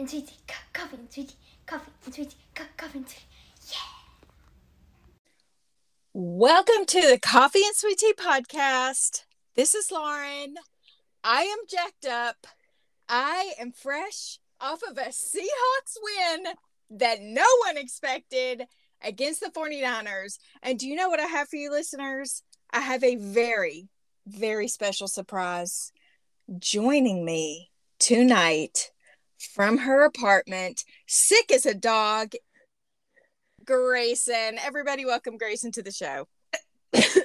and sweetie, coffee and sweetie, coffee and sweetie, coffee and sweetie. Welcome to the Coffee and Sweet Tea podcast. This is Lauren. I am jacked up. I am fresh off of a Seahawks win that no one expected against the 49ers. And do you know what I have for you listeners? I have a very, very special surprise. Joining me tonight from her apartment, sick as a dog, Grayson. Everybody, welcome Grayson to the show. oh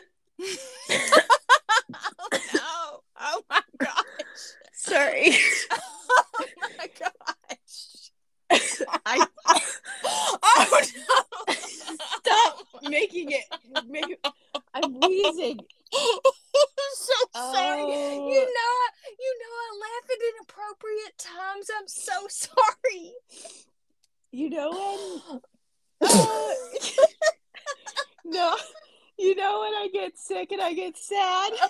no! Oh my gosh! Sorry. Oh my gosh! I... Oh, oh no! Stop making it. Make, I'm wheezing. I'm so sorry. Oh. You know, I, you know, I laugh at inappropriate times. I'm so sorry. You know when? Uh, no. You know when I get sick and I get sad? Are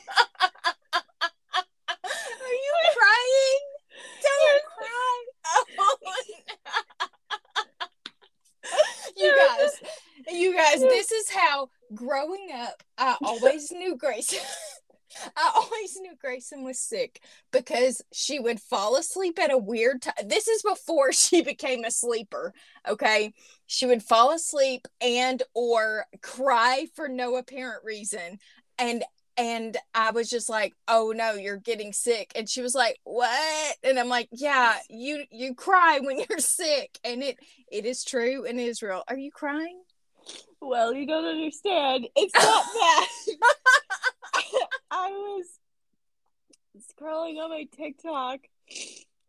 you crying? Don't cry. Oh, no. You guys, you guys, this is how growing up, I always knew Grayson. I always knew Grayson was sick because she would fall asleep at a weird time. This is before she became a sleeper. Okay. She would fall asleep and or cry for no apparent reason. And and I was just like, "Oh no, you're getting sick." And she was like, "What?" And I'm like, "Yeah, you you cry when you're sick." And it it is true in Israel. Are you crying? Well, you don't understand. It's not that. I was scrolling on my TikTok.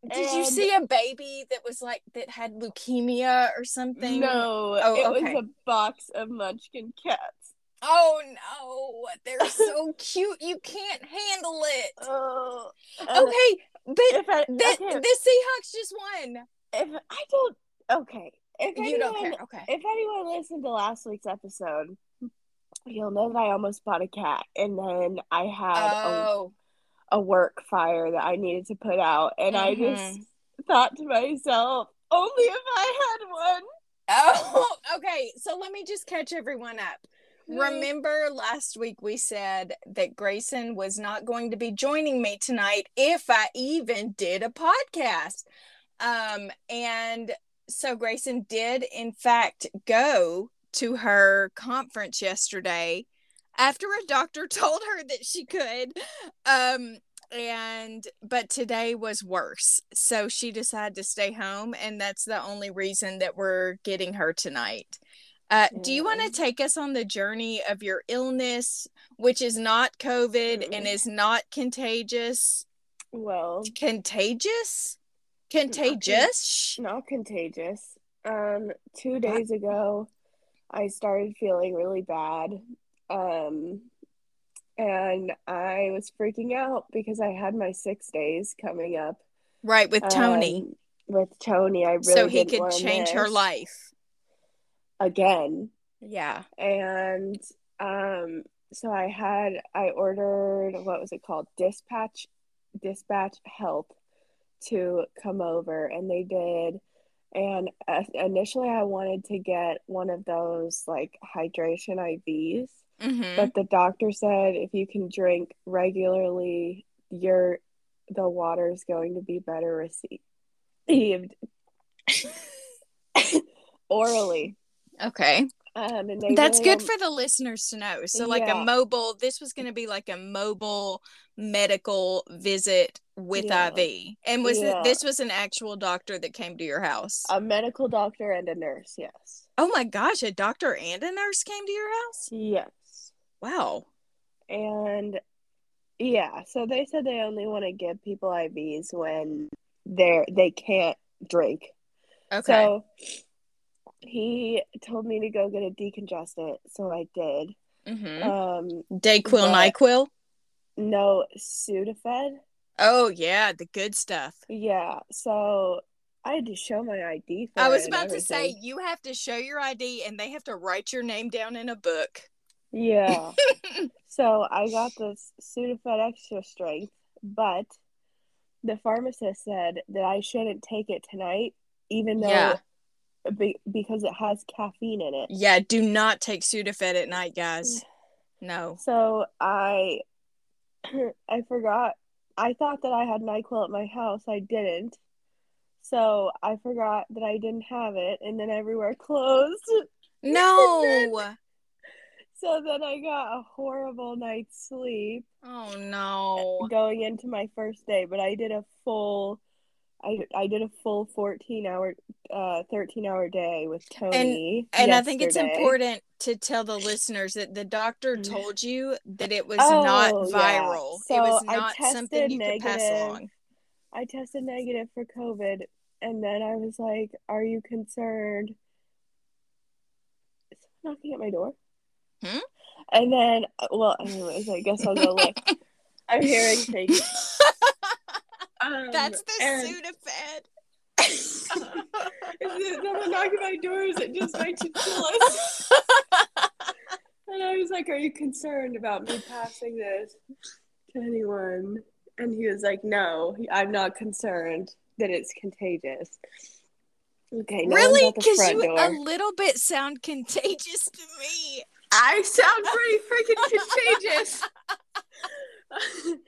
Did you see a baby that was like that had leukemia or something? No, Oh, it okay. was a box of Munchkin cats. Oh no, they're so cute. You can't handle it. Oh, and oh, Okay, but If I, the, okay, the Seahawks just won. if I don't, okay. If You don't care. Okay. If anyone listened to last week's episode, you'll know that I almost bought a cat, and then I had Oh, a, a work fire that I needed to put out, and I just Mhm. thought to myself, only if I had one. oh, okay. So let me just catch everyone up. Hmm. Remember last week we said that Grayson was not going to be joining me tonight if I even did a podcast. Um and so Grayson did in fact go to her conference yesterday after a doctor told her that she could. Um and but today was worse. So she decided to stay home and that's the only reason that we're getting her tonight. Uh, do you want to take us on the journey of your illness, which is not COVID and Mm. is not contagious? Well, Contagious? Contagious? not contagious. Um, two days ago, I started feeling really bad. Um, and I was freaking out because I had my six days coming up. Right, with Tony. um, with Tony, I really so he could change her life. again. Yeah. And um, so I had I ordered what was it called? Dispatch Dispatch help to come over, and they did. And uh, initially, I wanted to get one of those like hydration IVs, hmm but the doctor said if you can drink regularly, your the water is going to be better received orally. Okay. Um, That's really good for the listeners to know. So, like a mobile, this was going to be like a mobile medical visit with Yeah. IV. And was it, this was an actual doctor that came to your house? a medical doctor and a nurse. Yes. oh my gosh, a doctor and a nurse came to your house? Yes. Wow. And yeah, so they said they only want to give people IVs when they're they can't drink. Okay. So he told me to go get a decongestant, so I did. hmm Um, Dayquil, Nyquil. no Sudafed. Oh yeah, the good stuff. Yeah, so I had to show my ID for I was about to say you have to show your ID and they have to write your name down in a book. Yeah. so I got this Sudafed extra strength, but the pharmacist said that I shouldn't take it tonight even though Yeah. Be, because it has caffeine in it. Yeah, do not take Sudafed at night, guys. No. So I I forgot. I thought that I had NyQuil at my house. I didn't. So I forgot that I didn't have it, and then everywhere closed. No. So then I got a horrible night's sleep Oh no. going into my first day, but I did a full I, I did a full 14 hour uh 13 hour day with Tony. And I think it's important to tell the listeners that the doctor Mm. told you that it was Oh, not yeah. viral. it So was I not something you could pass negative. along. I tested negative for COVID and then I was like, Are you concerned? Is someone knocking at my door? Hmm? And then well, anyways, I guess I'll go look. I'm hearing things. Um, That's the and- Sudafed. Is it someone knocking at my door? Is it just my chinchillas? And I was like, Are you concerned about me passing this to anyone? And he was like, No, I'm not concerned that it's contagious. Okay, no really? one's at the Because you door. a little bit sound contagious to me. I sound pretty freaking contagious.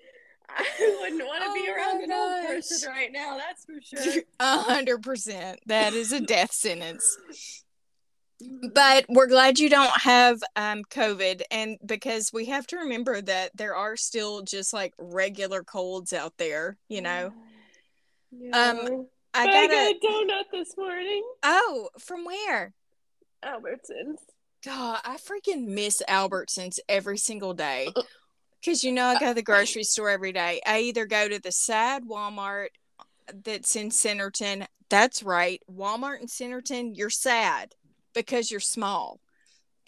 I wouldn't want to be Oh around my an old person right now, that's for sure. A hundred percent. That is a death sentence. But we're glad you don't have um, COVID, and because we have to remember that there are still just like regular colds out there. You know, Yeah. Um, I But I got a donut this morning. Oh, from where? Albertsons. God, I freaking miss Albertsons every single day. Because you know, I uh, go to the grocery store every day. I either go to the sad Walmart that's in Centerton. That's right. Walmart in Centerton, you're sad because you're small.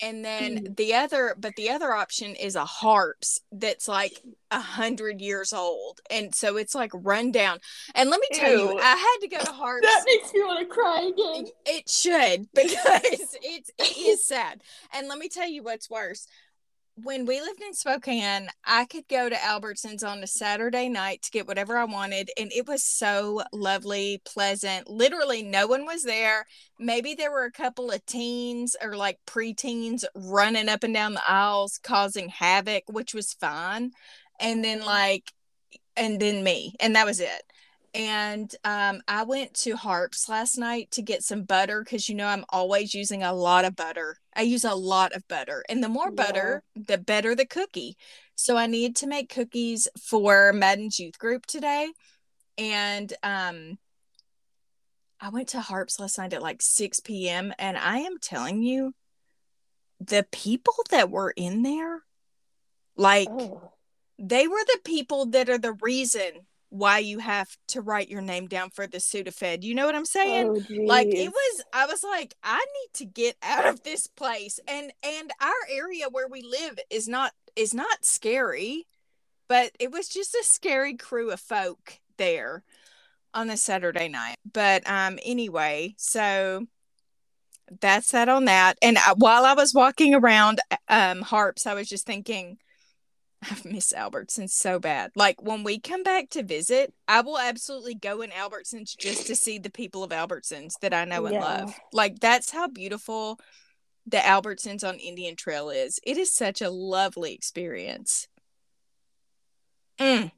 And then mm-hmm. the other, but the other option is a Harps that's like a hundred years old, and so it's like run down. And let me tell you, I had to go to Harps. That makes me want to cry again. It should because it's it is sad. And let me tell you what's worse. When we lived in Spokane, I could go to Albertsons on a Saturday night to get whatever I wanted, and it was so lovely, pleasant. Literally, no one was there. Maybe there were a couple of teens or like preteens running up and down the aisles, causing havoc, which was fine. And then, like, and then me, and that was it and um, I went to Harps last night to get some butter because you know I'm always using a lot of butter. I use a lot of butter, and the more Yeah. butter, the better the cookie. So I need to make cookies for Madden's youth group today, and um, I went to Harps last night at like 6 p.m. and I am telling you, the people that were in there, like Oh. they were the people that are the reason why you have to write your name down for the Sudafed. You know what I'm saying? Oh, like it was I was like I need to get out of this place. And and our area where we live is not is not scary, but it was just a scary crew of folk there on a Saturday night. But um anyway, so that's that on that. And uh, while I was walking around um Harps, I was just thinking I miss Albertsons so bad. Like when we come back to visit, I will absolutely go in Albertsons just to see the people of Albertsons that I know and Yeah. love. Like that's how beautiful the Albertsons on Indian Trail is. It is such a lovely experience. Mm,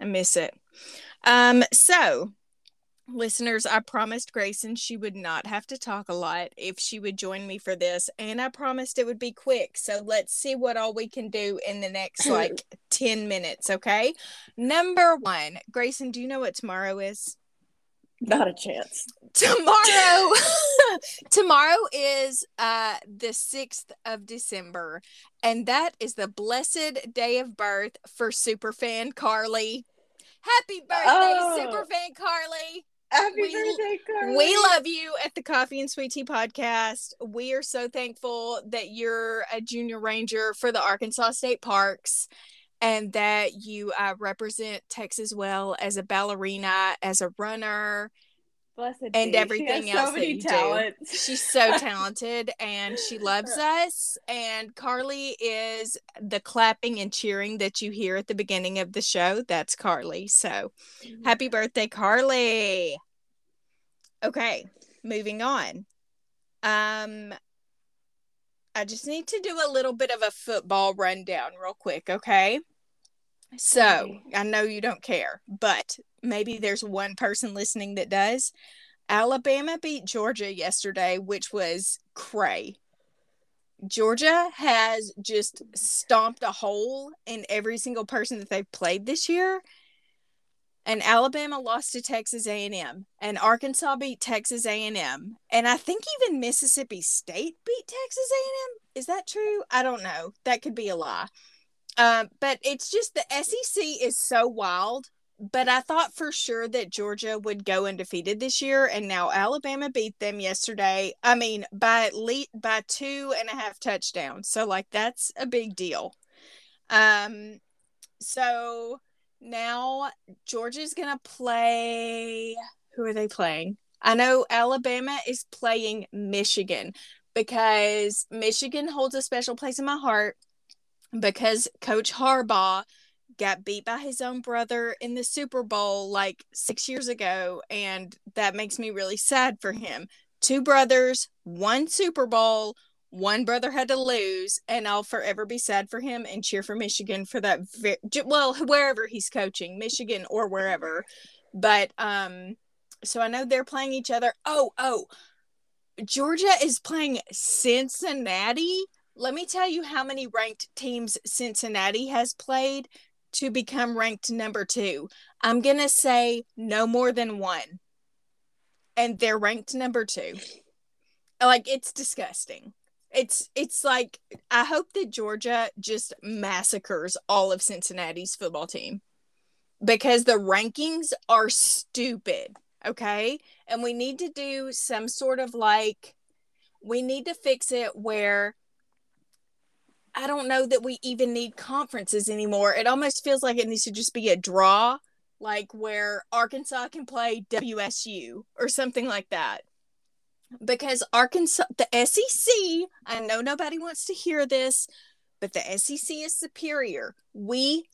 I miss it. Um, so listeners, I promised Grayson she would not have to talk a lot if she would join me for this, and I promised it would be quick. So let's see what all we can do in the next like 10 minutes, okay? Number one, Grayson, do you know what tomorrow is? Not a chance. tomorrow tomorrow is uh the 6th of december and that is the blessed day of birth for superfan carly happy birthday Oh. superfan carly Happy We- birthday, Carly. we love you at the coffee and sweet tea podcast we are so thankful that you're a junior ranger for the arkansas state parks and that you uh, represent texas well as a ballerina as a runner Blessed and be. everything she has else so that many you do. She's so talented and she loves us. And Carly is the clapping and cheering that you hear at the beginning of the show. That's Carly. So happy birthday, Carly. Okay, moving on. Um, I just need to do a little bit of a football rundown real quick, okay? So, I know you don't care, but maybe there's one person listening that does. Alabama beat Georgia yesterday, which was cray. Georgia has just stomped a hole in every single person that they've played this year. And Alabama lost to Texas A&M, and Arkansas beat Texas A&M, and I think even Mississippi State beat Texas A&M. Is that true? I don't know. That could be a lie. Um, but it's just the SEC is so wild. But I thought for sure that Georgia would go undefeated this year, and now Alabama beat them yesterday. I mean, by at least by two and a half touchdowns. So like that's a big deal. Um, so now Georgia's gonna play. Who are they playing? I know Alabama is playing Michigan because Michigan holds a special place in my heart because Coach Harbaugh got beat by his own brother in the Super Bowl like six years ago, and that makes me really sad for him. Two brothers, one Super Bowl, one brother had to lose, and I'll forever be sad for him and cheer for Michigan for that. Ve- well, wherever he's coaching, Michigan or wherever. But um, so I know they're playing each other. Oh, oh, Georgia is playing Cincinnati. Let me tell you how many ranked teams Cincinnati has played to become ranked number two. I'm going to say no more than one. And they're ranked number two. Like, it's disgusting. It's it's like I hope that Georgia just massacres all of Cincinnati's football team because the rankings are stupid, okay? And we need to do some sort of like we need to fix it where I don't know that we even need conferences anymore. It almost feels like it needs to just be a draw, like where Arkansas can play WSU or something like that. Because Arkansas, the SEC, I know nobody wants to hear this, but the SEC is superior. We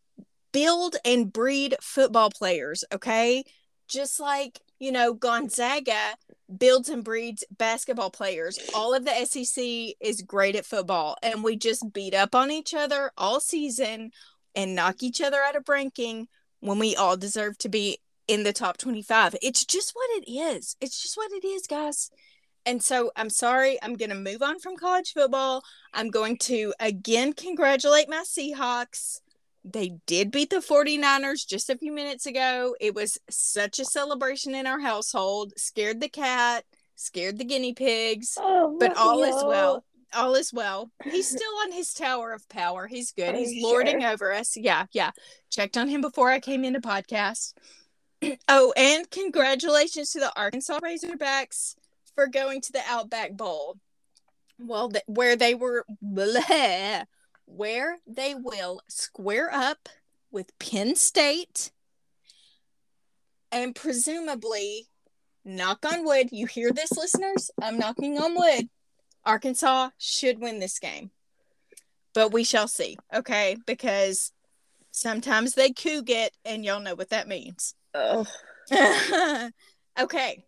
build and breed football players, okay? Just like, you know, Gonzaga builds and breeds basketball players. All of the SEC is great at football, and we just beat up on each other all season and knock each other out of ranking when we all deserve to be in the top 25. It's just what it is. It's just what it is, guys. And so I'm sorry, I'm going to move on from college football. I'm going to again congratulate my Seahawks. They did beat the 49ers just a few minutes ago. It was such a celebration in our household. Scared the cat, scared the guinea pigs, Oh, but all is well. All is well. He's still on his tower of power. He's good. Are He's lording sure? over us. Yeah, yeah. Checked on him before I came into podcast. oh, and congratulations to the Arkansas Razorbacks for going to the Outback Bowl. Well, th- where they were, bleh, where they will square up with Penn State and presumably, knock on wood, you hear this, listeners? I'm knocking on wood. Arkansas should win this game. But we shall see, okay? Because sometimes they coug it, and y'all know what that means. Oh, okay.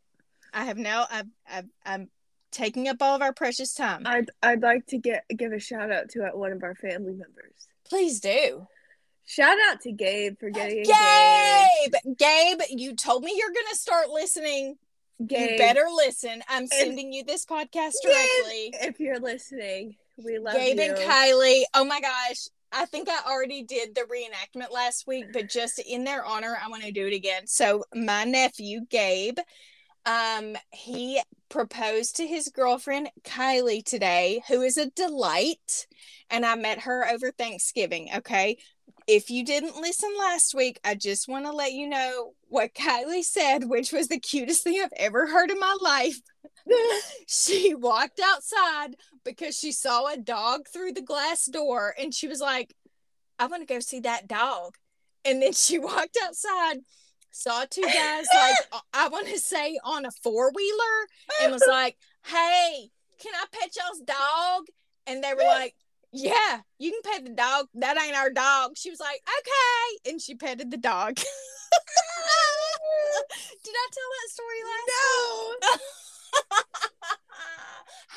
I have now I've, I've I'm taking up all of our precious time. I'd I'd like to get give a shout out to uh, one of our family members. Please do. Shout out to Gabe for getting engaged. Gabe, Gabe, you told me you're gonna start listening. Gabe, You better listen. I'm sending you this podcast Gabe, directly. if you're listening, we love Gabe you. and Kylie. Oh my gosh. I think I already did the reenactment last week, but just in their honor, I want to do it again. So my nephew, Gabe, um, he proposed to his girlfriend Kylie today, who is a delight. And I met her over Thanksgiving. Okay. If you didn't listen last week, I just want to let you know what Kylie said, which was the cutest thing I've ever heard in my life. she walked outside because she saw a dog through the glass door and she was like, I want to go see that dog. And then she walked outside, saw two guys, like, uh, I want to say on a four wheeler, and was like, Hey, can I pet y'all's dog? And they were like, Yeah, you can pet the dog. That ain't our dog. She was like, Okay. And she petted the dog. Did I tell that story last No.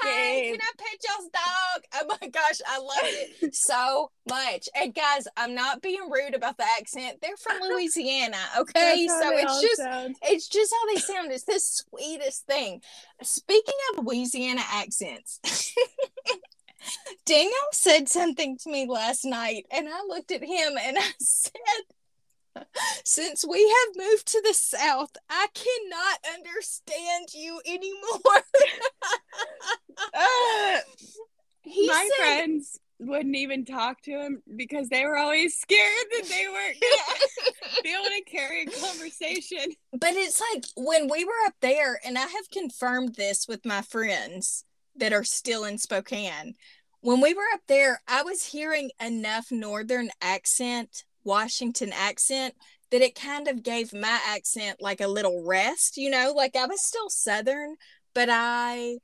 Hey, can I pet y'all's dog? Oh my gosh, I love it so much. And guys, I'm not being rude about the accent. They're from Louisiana, okay? So it's just sound. it's just how they sound. It's the sweetest thing. Speaking of Louisiana accents, Daniel said something to me last night, and I looked at him and I said, Since we have moved to the South, I cannot understand you anymore. Uh, my said, friends wouldn't even talk to him because they were always scared that they weren't gonna be able to carry a conversation. But it's like when we were up there, and I have confirmed this with my friends that are still in Spokane. When we were up there, I was hearing enough Northern accent, Washington accent, that it kind of gave my accent like a little rest, you know, like I was still Southern, but I,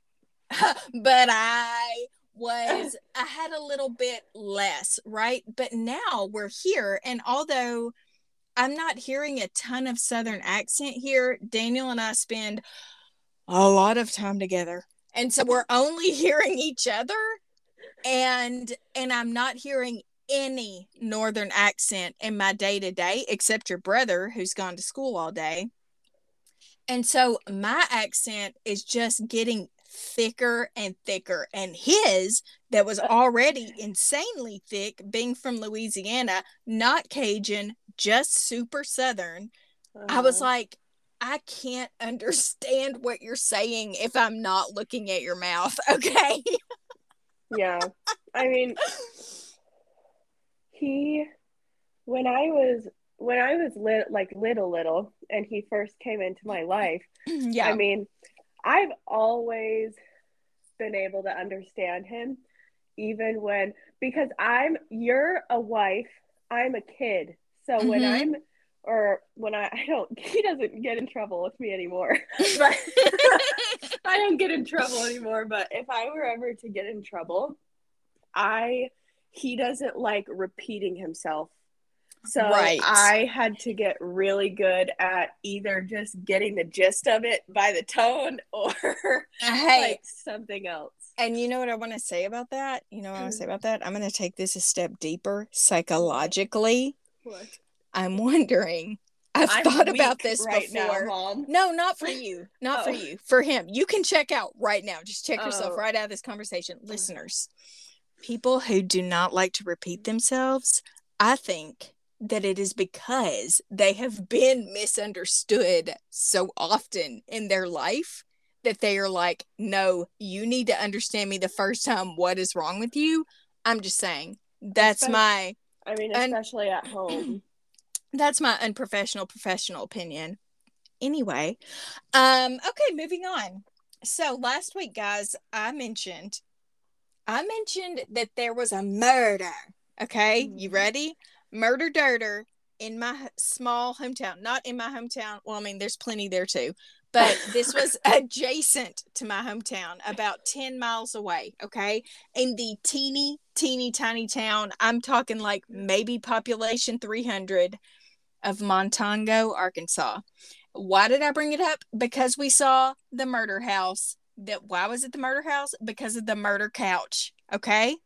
but I was, I had a little bit less, right? But now we're here, and although I'm not hearing a ton of Southern accent here. Daniel and I spend a lot of time together. And so we're only hearing each other and and I'm not hearing any northern accent in my day to day except your brother who's gone to school all day. And so my accent is just getting thicker and thicker and his that was already insanely thick being from Louisiana, not Cajun, just super southern. I was Uh, like, I can't understand what you're saying if I'm not looking at your mouth. Okay. yeah. I mean, he when I was when I was lit, like little little and he first came into my life, yeah. I mean, I've always been able to understand him even when because I'm you're a wife, I'm a kid. So when Mhm. I'm or when I, I don't he doesn't get in trouble with me anymore. but I don't get in trouble anymore, but if I were ever to get in trouble, I he doesn't like repeating himself. So Right. I had to get really good at either just getting the gist of it by the tone or uh, hey, like something else. and you know what I want to say about that? You know what I want to mm-hmm. say about that? I'm going to take this a step deeper psychologically. I'm wondering, I've I'm thought about this right before. now, Mom. No, not for you. Not for Oh. you. For him. You can check out right now. Just check yourself Oh. right out of this conversation. Listeners, people who do not like to repeat themselves, I think that it is because they have been misunderstood so often in their life that they are like, no, you need to understand me the first time. What is wrong with you? I'm just saying. That's Especially- my I mean, especially at home. that's my unprofessional professional opinion anyway um okay moving on so last week guys i mentioned i mentioned that there was a murder okay? You Mhm. ready? Murder dirter in my small hometown not in my hometown well i mean there's plenty there too but this was adjacent to my hometown about 10 miles away okay? In the teeny teeny tiny town i'm talking like maybe population 300 of montongo arkansas. Why did i bring it up? Because we saw the murder house that why was it the murder house because of the murder couch okay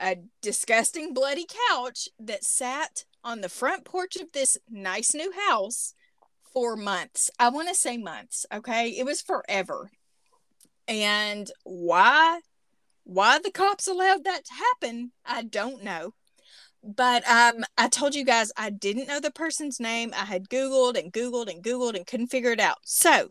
a disgusting bloody couch that sat on the front porch of this nice new house for months. I want to say months, okay? It was forever. And why why the cops allowed that to happen, I don't know. But um I told you guys I didn't know the person's name. I had googled and googled and googled and couldn't figure it out. So,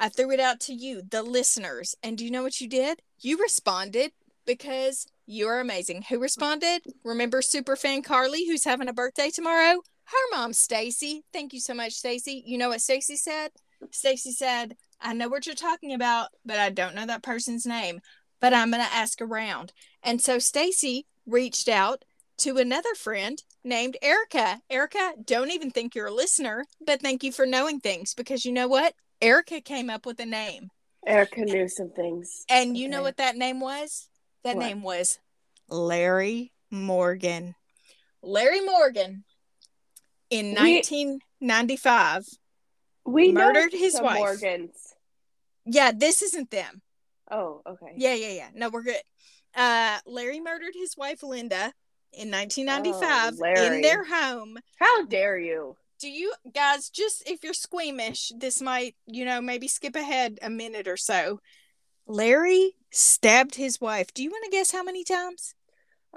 I threw it out to you, the listeners. And do you know what you did? You responded because you're amazing. Who responded? Remember superfan Carly who's having a birthday tomorrow? Her mom Stacy. Thank you so much Stacy. You know what Stacy said? Stacy said, "I know what you're talking about, but I don't know that person's name, but I'm going to ask around." And so Stacy reached out to another friend named Erica. Erica, don't even think you're a listener, but thank you for knowing things because you know what? Erica came up with a name. Erica knew some things. And you know what that name was? That What? name was Larry Morgan. Larry Morgan in We- 1995 We know Murdered his the wife. Morgans. Yeah, this isn't them. Oh, okay. Yeah, yeah, yeah. No, we're good. Uh, Larry murdered his wife Linda in 1995 in Oh, Larry. their home. How dare you? Do you guys just if you're squeamish, this might, you know, maybe skip ahead a minute or so. Larry stabbed his wife. Do you want to guess how many times?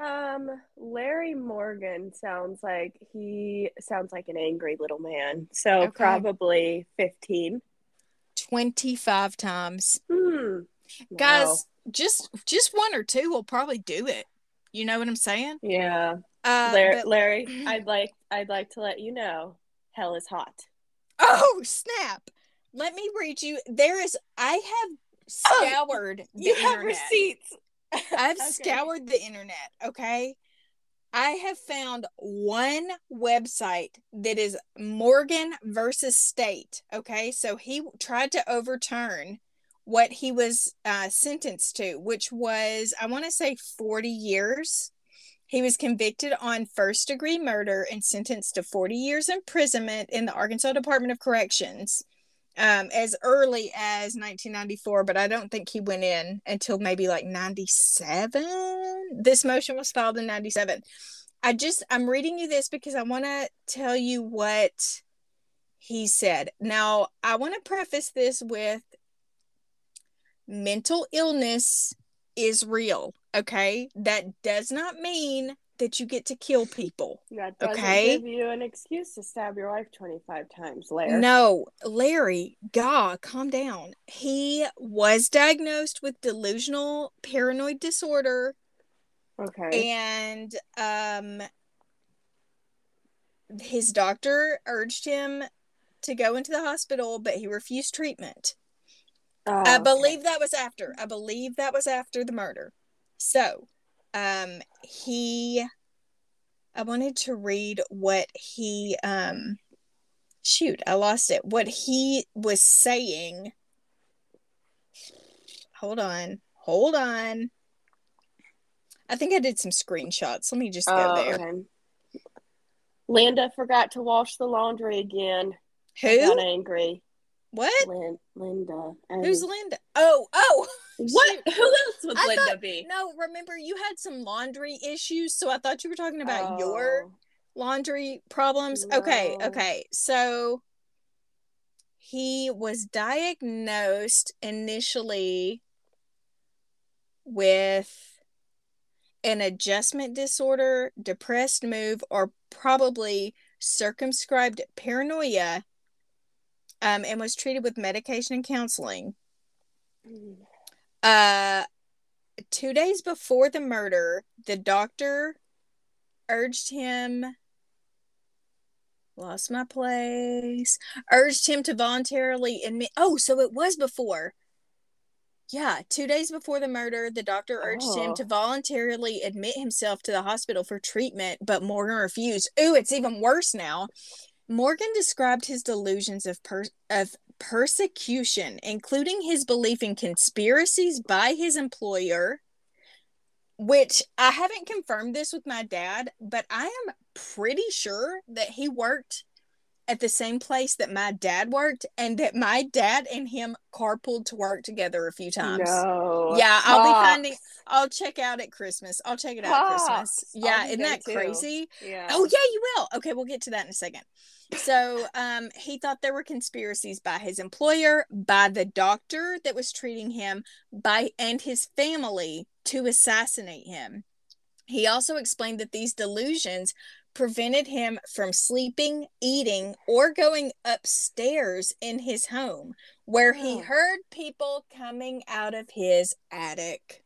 Um, Larry Morgan sounds like he sounds like an angry little man. So Okay. probably 15. 25 times. Hmm. Guys, Wow. just just one or two will probably do it. You know what I'm saying? Yeah. Uh, Larry, but- Larry, I'd like I'd like to let you know hell is hot. Oh snap! Let me read you. There is. I have scoured the You have receipts. I've Okay. scoured the internet. Okay, I have found one website that is Morgan versus State. Okay, so he tried to overturn what he was uh, sentenced to, which was I want to say forty years. He was convicted on first degree murder and sentenced to 40 years imprisonment in the Arkansas Department of Corrections um, as early as 1994, but I don't think he went in until maybe like 97. This motion was filed in 97. I just, I'm reading you this because I want to tell you what he said. Now, I want to preface this with mental illness is real. Okay. That does not mean that you get to kill people. That doesn't Okay. give you an excuse to stab your wife 25 times, Larry. No, Larry, God, calm down. He was diagnosed with delusional paranoid disorder Okay. and um his doctor urged him to go into the hospital, but he refused treatment. Oh, I okay. believe that was after. I believe that was after the murder. So, um, he, I wanted to read what he, um, shoot, I lost it. What he was saying. Hold on. Hold on. I think I did some screenshots. Let me just go Oh, there. okay. Linda forgot to wash the laundry again. I got angry. What? Lin- Linda. And Who's Linda? Oh, oh. what? Who else would I Linda thought- be? No, remember you had some laundry issues, so I thought you were talking about your Oh. laundry problems. Okay, No. okay. So he was diagnosed initially with an adjustment disorder, depressed mood, or probably circumscribed paranoia, um, and was treated with medication and counseling. Mm. Uh, two days before the murder, the doctor urged him. Lost my place. Urged him to voluntarily admit. Oh, so it was before. Yeah, two days before the murder, the doctor urged him Oh. to voluntarily admit himself to the hospital for treatment, but Morgan refused. Ooh, it's even worse now. Morgan described his delusions of per- of persecution, including his belief in conspiracies by his employer, which I haven't confirmed this with my dad, but I am pretty sure that he worked at the same place that my dad worked and that my dad and him carpooled to work together a few times. No. Yeah, I'll be finding I'll check out at Christmas. I'll check it out at Christmas. Yeah, isn't that too. crazy? Yeah. Oh yeah, you will. Okay, we'll get to that in a second. So, um, he thought there were conspiracies by his employer, by the doctor that was treating him, by and his family to assassinate him. He also explained that these delusions prevented him from sleeping, eating, or going upstairs in his home, where he heard people coming out of his attic.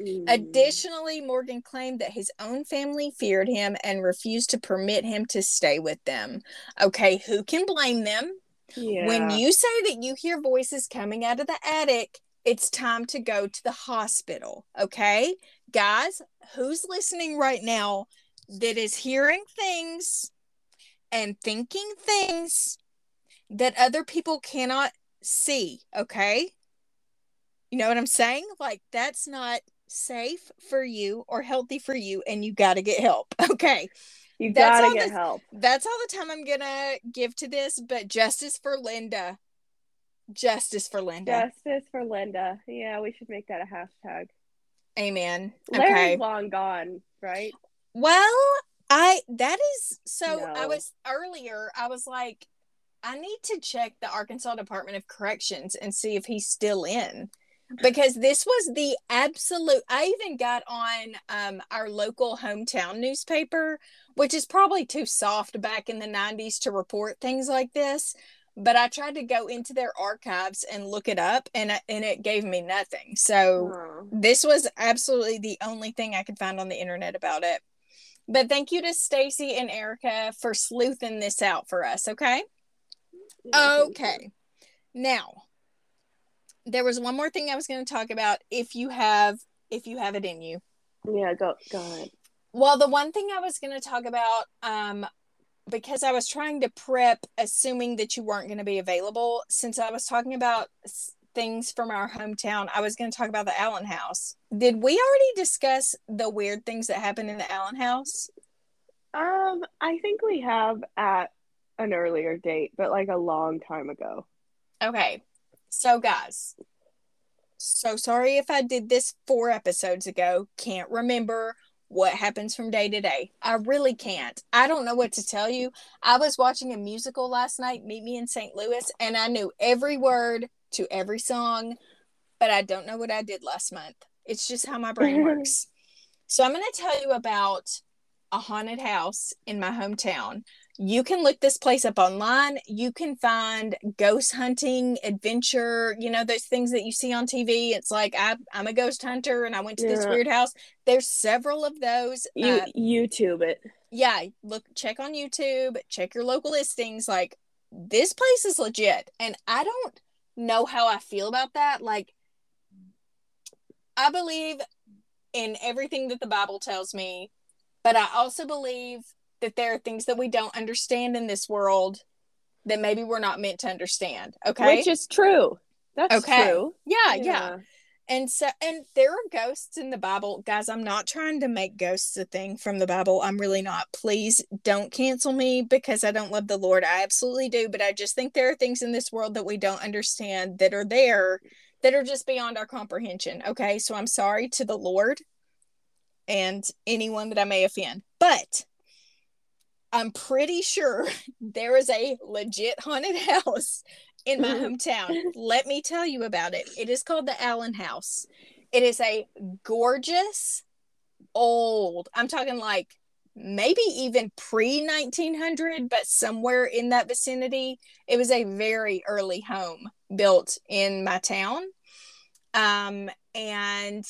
Mm. Additionally, Morgan claimed that his own family feared him and refused to permit him to stay with them. Okay, who can blame them? yeah. When you say that you hear voices coming out of the attic, it's time to go to the hospital. Okay, guys, who's listening right now that is hearing things and thinking things that other people cannot see? Okay, you know what I'm saying? Like, that's not safe for you or healthy for you, and you got to get help. Okay. You gotta get this- help. That's all the time I'm gonna give to this, but justice for Linda. Justice for Linda. Justice for Linda. Yeah, we should make that a hashtag. Amen. Larry's Okay. long gone, right? Well, I that is so I was earlier, I was like, I need to check the Arkansas Department of Corrections and see if he's still in. Because this was the absolute I even got on um our local hometown newspaper, which is probably too soft back in the 90s to report things like this. But I tried to go into their archives and look it up and it- and it gave me nothing. So Oh. this was absolutely the only thing I could find on the internet about it. But thank you to Stacy and Erica for sleuthing this out for us, okay? Okay. Now, there was one more thing I was going to talk about if you have if you have it in you. Yeah, go go ahead. Well, the one thing I was going to talk about um because I was trying to prep assuming that you weren't going to be available since I was talking about things from our hometown, I was going to talk about the Allen house. Did we already discuss the weird things that happened in the Allen house? Um, I think we have at an earlier date, but like a long time ago. Okay. So, guys, so sorry if I did this four episodes ago. Can't remember what happens from day to day. I really can't. I don't know what to tell you. I was watching a musical last night, Meet Me in St. Louis, and I knew every word to every song, but I don't know what I did last month. It's just how my brain works. So, I'm going to tell you about a haunted house in my hometown you can look this place up online. You can find ghost hunting, adventure, you know, those things that you see on TV. It's like, I, I'm a ghost hunter and I went to this weird house. There's several of those. You Uh, YouTube it. yeah, look, check on YouTube, check your local listings. Like, this place is legit. And I don't know how I feel about that. Like, I believe in everything that the Bible tells me, but I also believe that there are things that we don't understand in this world that maybe we're not meant to understand. Okay. Which is true. That's Okay. true. yeah, yeah. And so, and there are ghosts in the Bible. Guys, I'm not trying to make ghosts a thing from the Bible. I'm really not. Please don't cancel me because I don't love the Lord. I absolutely do. But I just think there are things in this world that we don't understand that are there that are just beyond our comprehension. Okay. So I'm sorry to the Lord and anyone that I may offend. But I'm pretty sure there is a legit haunted house in my hometown. Let me tell you about it. It is called the Allen House. It is a gorgeous, old, I'm talking like maybe even pre 1900, but somewhere in that vicinity. It was a very early home built in my town. Um, and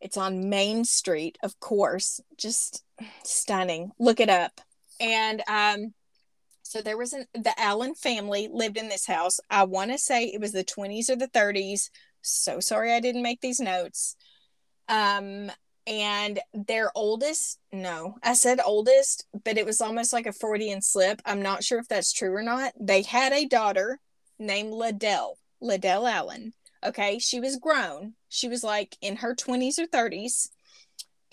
it's on Main Street, of course, just stunning. Look it up. And um, so there was an the Allen family lived in this house. I want to say it was the 20s or the 30s. So sorry I didn't make these notes. Um, and their oldest, no, I said oldest, but it was almost like a Freudian slip. I'm not sure if that's true or not. They had a daughter named Ladell, Ladell Allen. Okay, she was grown. She was like in her 20s or 30s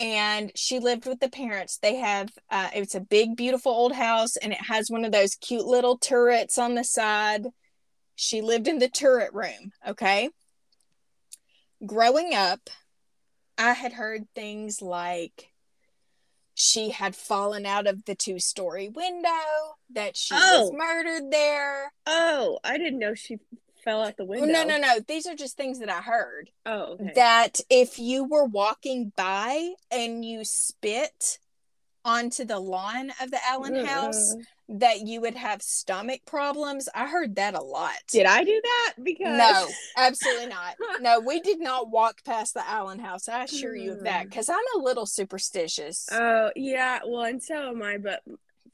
and she lived with the parents. They have uh, it's a big, beautiful old house, and it has one of those cute little turrets on the side. She lived in the turret room. Okay. Growing up, I had heard things like she had fallen out of the two story window, that she was Oh. murdered there. Oh, I didn't know she fell out the oh, window. No, no, no. These are just things that I heard. Oh, okay. that if you were walking by and you spit onto the lawn of the Allen house, that you would have stomach problems. I heard that a lot. Did I do that? Because No, absolutely not. No, we did not walk past the Allen house. I assure you of that mm. because I'm a little superstitious. Oh yeah, well, and so am I. But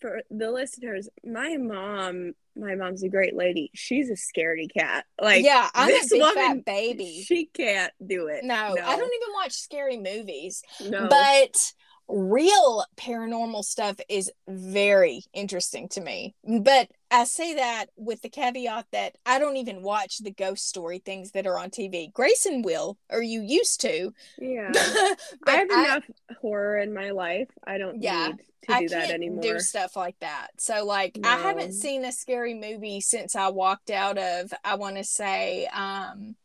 for the listeners, my mom, my mom's a great lady. She's a scaredy cat. Like yeah, I'm a this big woman, fat baby. She can't do it. no, I don't even watch scary movies. No, But real paranormal stuff is very interesting to me. But I say that with the caveat that I don't even watch the ghost story things that are on TV. Grayson will, or you used to. Yeah. I have enough horror in my life. I don't Yeah, need to I do that anymore. do stuff like that. So like I haven't seen a scary movie since I walked out of I want to say um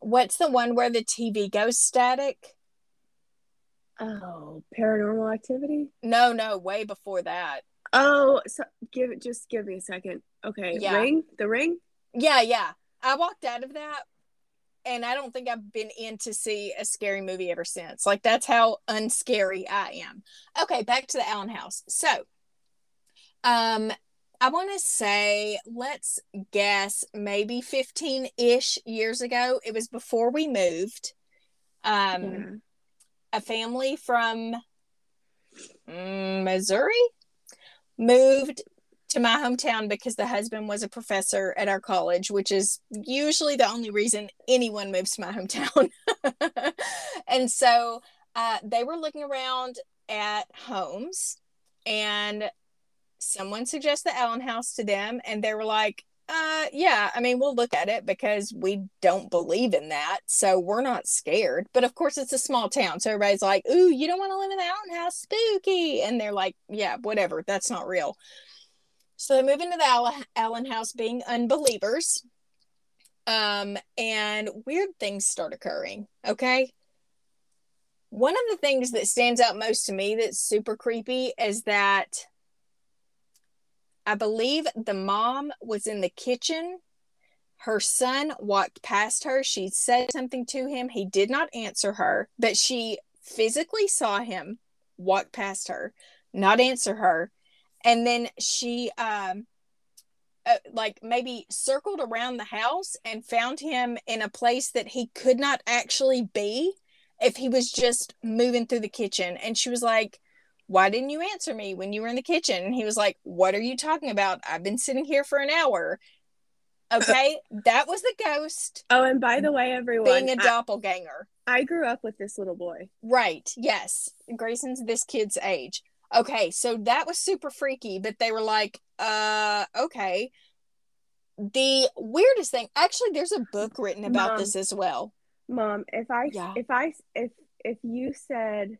what's the one where the TV goes static? Oh, paranormal activity? No, no, way before that. Oh, so give it just give me a second. Okay. Yeah. Ring? The ring? Yeah, yeah. I walked out of that and I don't think I've been in to see a scary movie ever since. Like that's how unscary I am. Okay, back to the Allen house. So, um I want to say let's guess maybe 15-ish years ago. It was before we moved. Um yeah. A family from mm, Missouri moved to my hometown because the husband was a professor at our college, which is usually the only reason anyone moves to my hometown. and so uh, they were looking around at homes and someone suggested the Allen house to them and they were like, uh yeah, I mean we'll look at it because we don't believe in that. So we're not scared. But of course it's a small town. So everybody's like, "Ooh, you don't want to live in the Allen house, spooky." And they're like, "Yeah, whatever. That's not real." So they move into the Allen house being unbelievers. Um and weird things start occurring, okay? One of the things that stands out most to me that's super creepy is that I believe the mom was in the kitchen. Her son walked past her. She said something to him. He did not answer her, but she physically saw him walk past her, not answer her. And then she, um, uh, like maybe circled around the house and found him in a place that he could not actually be if he was just moving through the kitchen. And she was like, why didn't you answer me when you were in the kitchen? And he was like, What are you talking about? I've been sitting here for an hour. Okay, that was the ghost Oh, and by the way, everyone, being a I, doppelganger. I grew up with this little boy. Right, yes. Grayson's this kid's age. Okay, so that was super freaky, but they were like, uh, okay. The weirdest thing, actually, there's a book written about Mom. this as well. Mom, if I Yeah. if I if if you said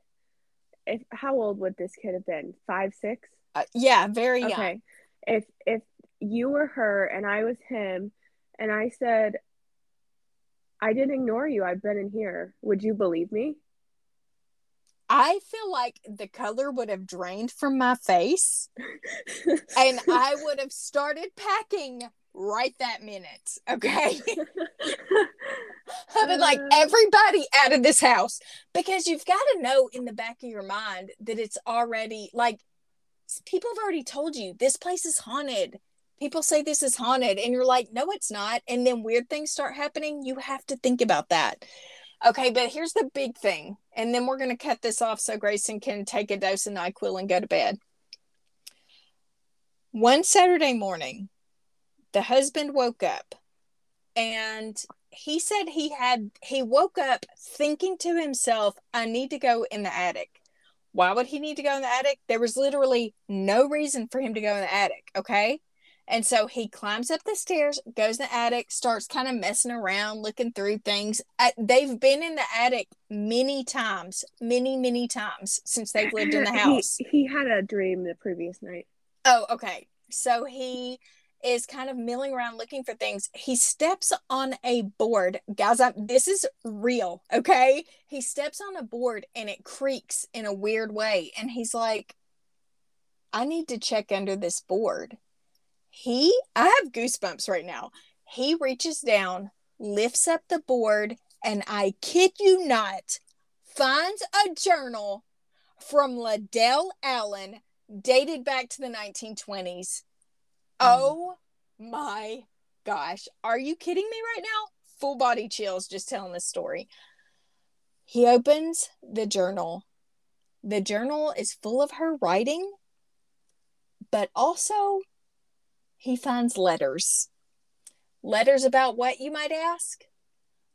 if how old would this kid have been? Five, six? Uh, yeah, very young. Okay. If if you were her and I was him and I said I didn't ignore you, I've been in here, would you believe me? I feel like the color would have drained from my face and I would have started packing right that minute. Okay. I've been like, Uh. everybody out of this house because you've got to know in the back of your mind that it's already like people have already told you this place is haunted. People say this is haunted, and you're like, no, it's not. And then weird things start happening. You have to think about that. Okay, but here's the big thing. And then we're going to cut this off so Grayson can take a dose of NyQuil and go to bed. One Saturday morning, the husband woke up and he said he had he woke up thinking to himself i need to go in the attic. Why would he need to go in the attic? There was literally no reason for him to go in the attic okay? And so he climbs up the stairs goes in the attic starts kind of messing around looking through things. They've been in the attic many times many many times since they've lived in the He- house. He, had a dream the previous night. Oh, okay. So he is kind of milling around looking for things. He steps on a board. Guys, I'm, this is real, okay? He steps on a board and it creaks in a weird way. And he's like, I need to check under this board. He, I have goosebumps right now. He reaches down, lifts up the board, and I kid you not, finds a journal from Ladell Allen dated back to the 1920s. Mm. Oh my gosh. Are you kidding me right now? Full body chills just telling this story. He opens the journal. The journal is full of her writing, but also he finds letters. Letters about what, you might ask?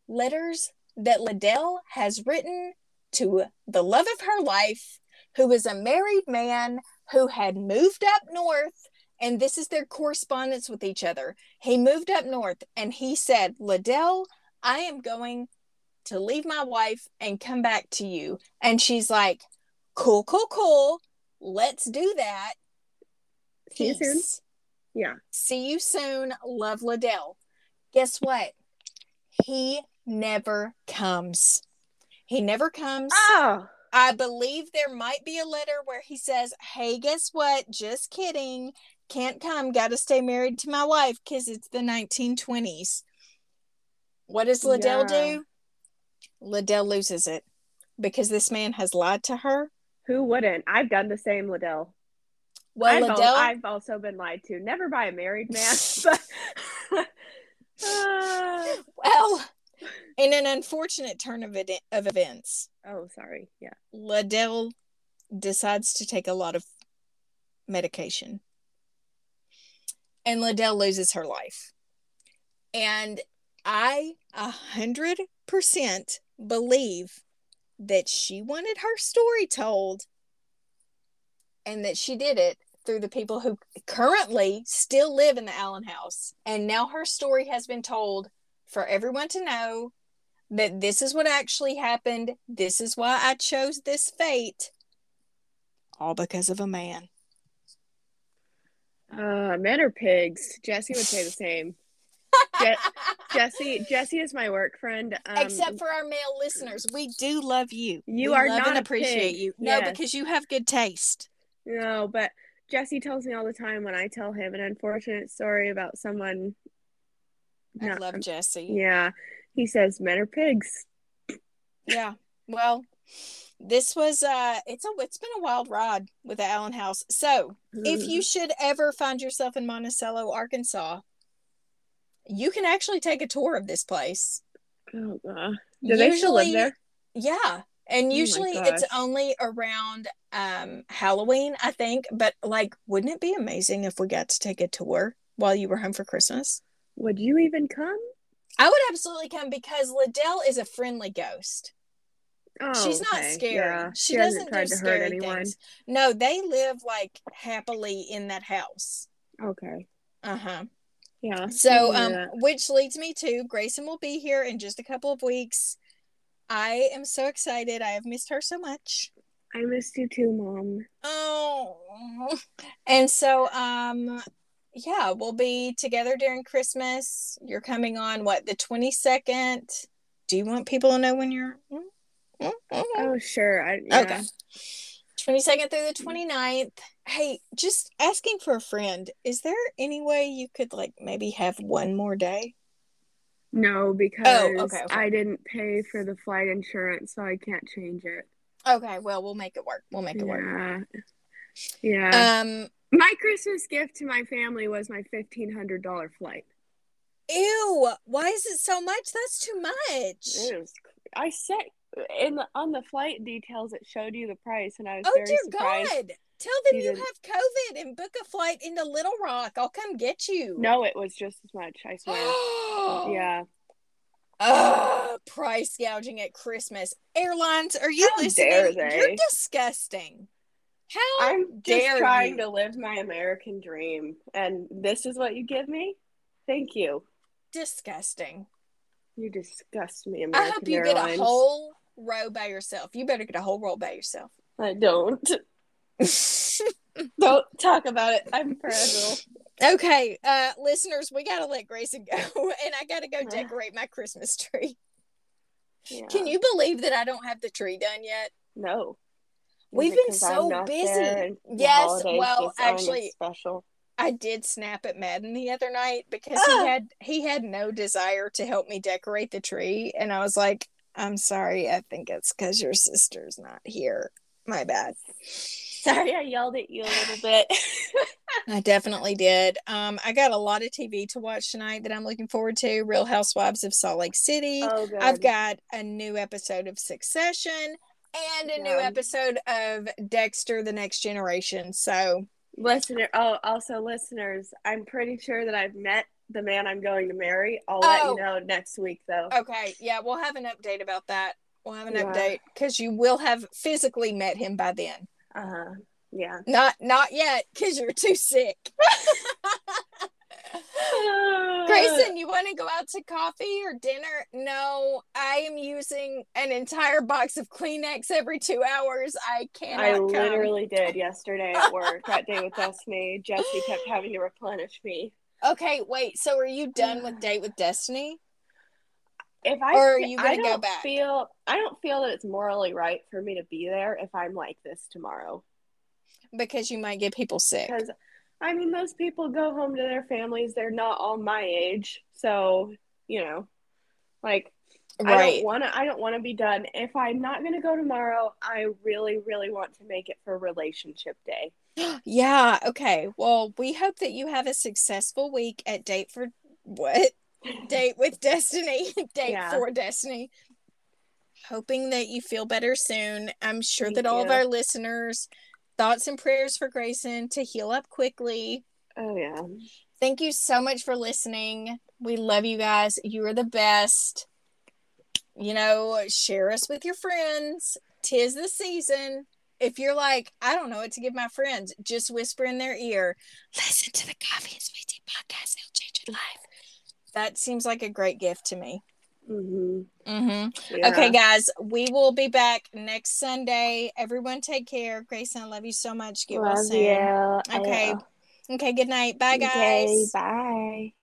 Letters that Ladell has written to the love of her life who was a married man who had moved up north. And this is their correspondence with each other. He moved up north and he said, Ladell, I am going to leave my wife and come back to you. And she's like, Cool, cool, cool. Let's do that. See you soon. Yeah. See you soon. Love Ladell. Guess what? He never comes. He never comes. Oh, I believe there might be a letter where he says, Hey, guess what? Just kidding. Can't come. Got to stay married to my wife because it's the 1920s. What does Ladell Yeah. do? Ladell loses it because this man has lied to her. who wouldn't? I've done the same, Ladell. Well, I've, al- I've also been lied to. Never by a married man, but Uh, well, in an unfortunate turn of, it, of events, oh, sorry. Yeah. Ladell decides to take a lot of medication. And Ladell loses her life. And I a hundred percent believe that she wanted her story told and that she did it through the people who currently still live in the Allen house. And now her story has been told for everyone to know that this is what actually happened. This is why I chose this fate. All because of a man. Uh, men are pigs. Jesse would say the same. Je- Jesse, Jesse is my work friend. Um, Except for our male listeners, we do love you. You We are love not appreciate pig. you. No, Yes. because you have good taste. no, but Jesse tells me all the time when I tell him an unfortunate story about someone. I not- love Jesse. Yeah, he says men are pigs. Yeah. Well, this was uh it's a it's been a wild ride with the Allen House. So if you should ever find yourself in Monticello, Arkansas, you can actually take a tour of this place. oh god, do they still live there? Yeah. And Oh usually it's only around um Halloween, I think. But like, wouldn't it be amazing if we got to take a tour while you were home for Christmas? Would you even come? I would absolutely come because Ladell is a friendly ghost. Oh, She's not okay. scary. Yeah. She, She, doesn't do to hurt scary anyone. things. No, they live like happily in that house. Okay. Uh huh. Yeah. So, um, that. which leads me to Grayson will be here in just a couple of weeks. I am so excited. I have missed her so much. I missed you too, mom. Oh, and so, um, yeah, we'll be together during Christmas. You're coming on what the 22nd. Do you want people to know when you're? Oh, sure. I, yeah. Okay. 22nd through the 29th. Hey, just asking for a friend. Is there any way you could like maybe have one more day? No, because Oh, okay, okay. I didn't pay for the flight insurance, so I can't change it. Okay, well, we'll make it work. We'll make it work. Yeah. Yeah. Um, my Christmas gift to my family was my fifteen hundred dollar flight. ew, why is it so much? That's too much. I said in the, on the flight details it showed you the price, and I was Oh very dear surprised. God. Tell them You you have COVID and book a flight into Little Rock. I'll come get you. No, it was just as much. I swear. yeah. Price gouging at Christmas. Airlines, are you How listening? dare they? You're disgusting. How I'm just trying you? to live my American dream, and this is what you give me. Thank you. disgusting. You disgust me, I American hope you Airlines. get a whole row by yourself. You better get a whole roll by yourself. I don't. Don't talk about it. I'm fragile. okay, uh, listeners, we gotta let Grayson go, and I gotta go decorate my Christmas tree. Yeah. Can you believe that I don't have the tree done yet? No. We've been so busy. there and the Yes, well, just aren't as actually- special. I did snap at Madden the other night because Ah! he had he had no desire to help me decorate the tree, and I was like, "I'm sorry, I think it's because your sister's not here. My bad." Sorry, I yelled at you a little bit. I definitely did. Um, I got a lot of TV to watch tonight that I'm looking forward to. Real Housewives of Salt Lake City. oh, good. I've got a new episode of Succession and a new episode of Dexter: The Next Generation. So listener. Oh, also listeners. I'm pretty sure that I've met the man I'm going to marry. I'll let Oh. you know next week, though. okay, yeah, we'll have an update about that. We'll have an Yeah. update because you will have physically met him by then. Uh, yeah. Not not yet, because you're too sick. Grayson, you want to go out to coffee or dinner? No, I am using an entire box of Kleenex every two hours. I cannot. I come. literally did yesterday at work that day with Destiny. Jesse kept having to replenish me. Okay, wait. So are you done with Date with Destiny? If I Or are you I gonna go don't back? Feel I don't feel that it's morally right for me to be there if I'm like this tomorrow. Because you might get people sick. Because I mean, most people go home to their families. They're not all my age, so you know, like I don't want to. I don't want to be done. If I'm not going to go tomorrow, I really, really want to make it for relationship day. Yeah. Okay. Well, we hope that you have a successful week at Date for what? Date with Destiny. Date Yeah. for Destiny. Hoping that you feel better soon. I'm sure Thank that all of our listeners, thoughts and prayers for Grayson to heal up quickly. Oh yeah. Thank you so much for listening. We love you guys. You are the best. You know, share us with your friends. Tis the season. If you're like, I don't know what to give my friends, just whisper in their ear, listen to the Coffee and Sweet Tea podcast. It'll change your life. That seems like a great gift to me. hmm Mm-hmm. Yeah. Okay, guys, we will be back next Sunday. Everyone take care. Grayson, I love you so much. Get well soon. you. Okay. Okay, good night. Bye, guys. Okay, bye.